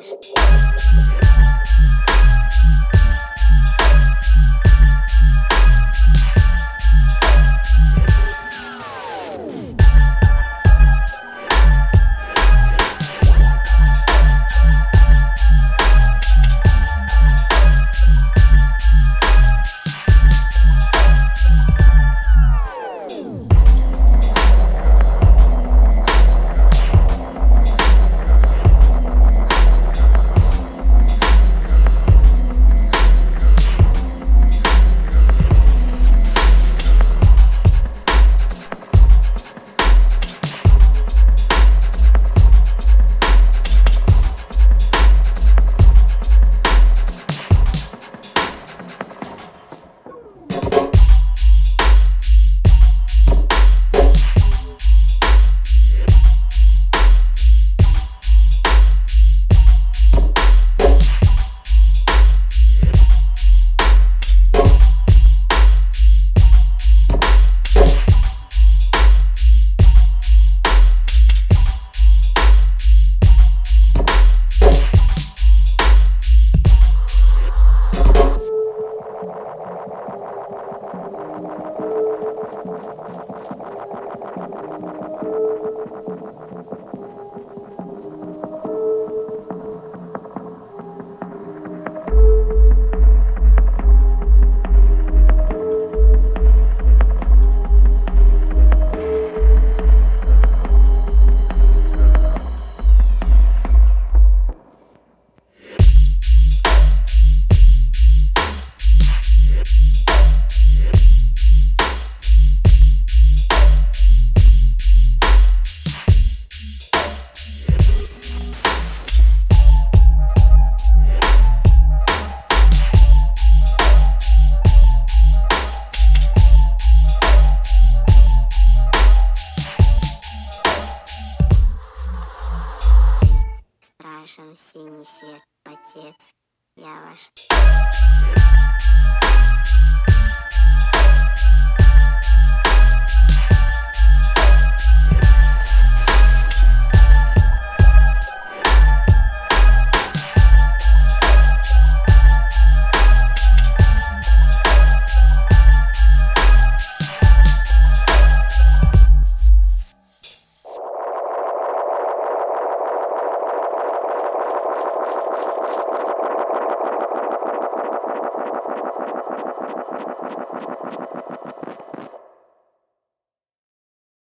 Podcast. страшен синий свет, отец, я ваш. Thank you.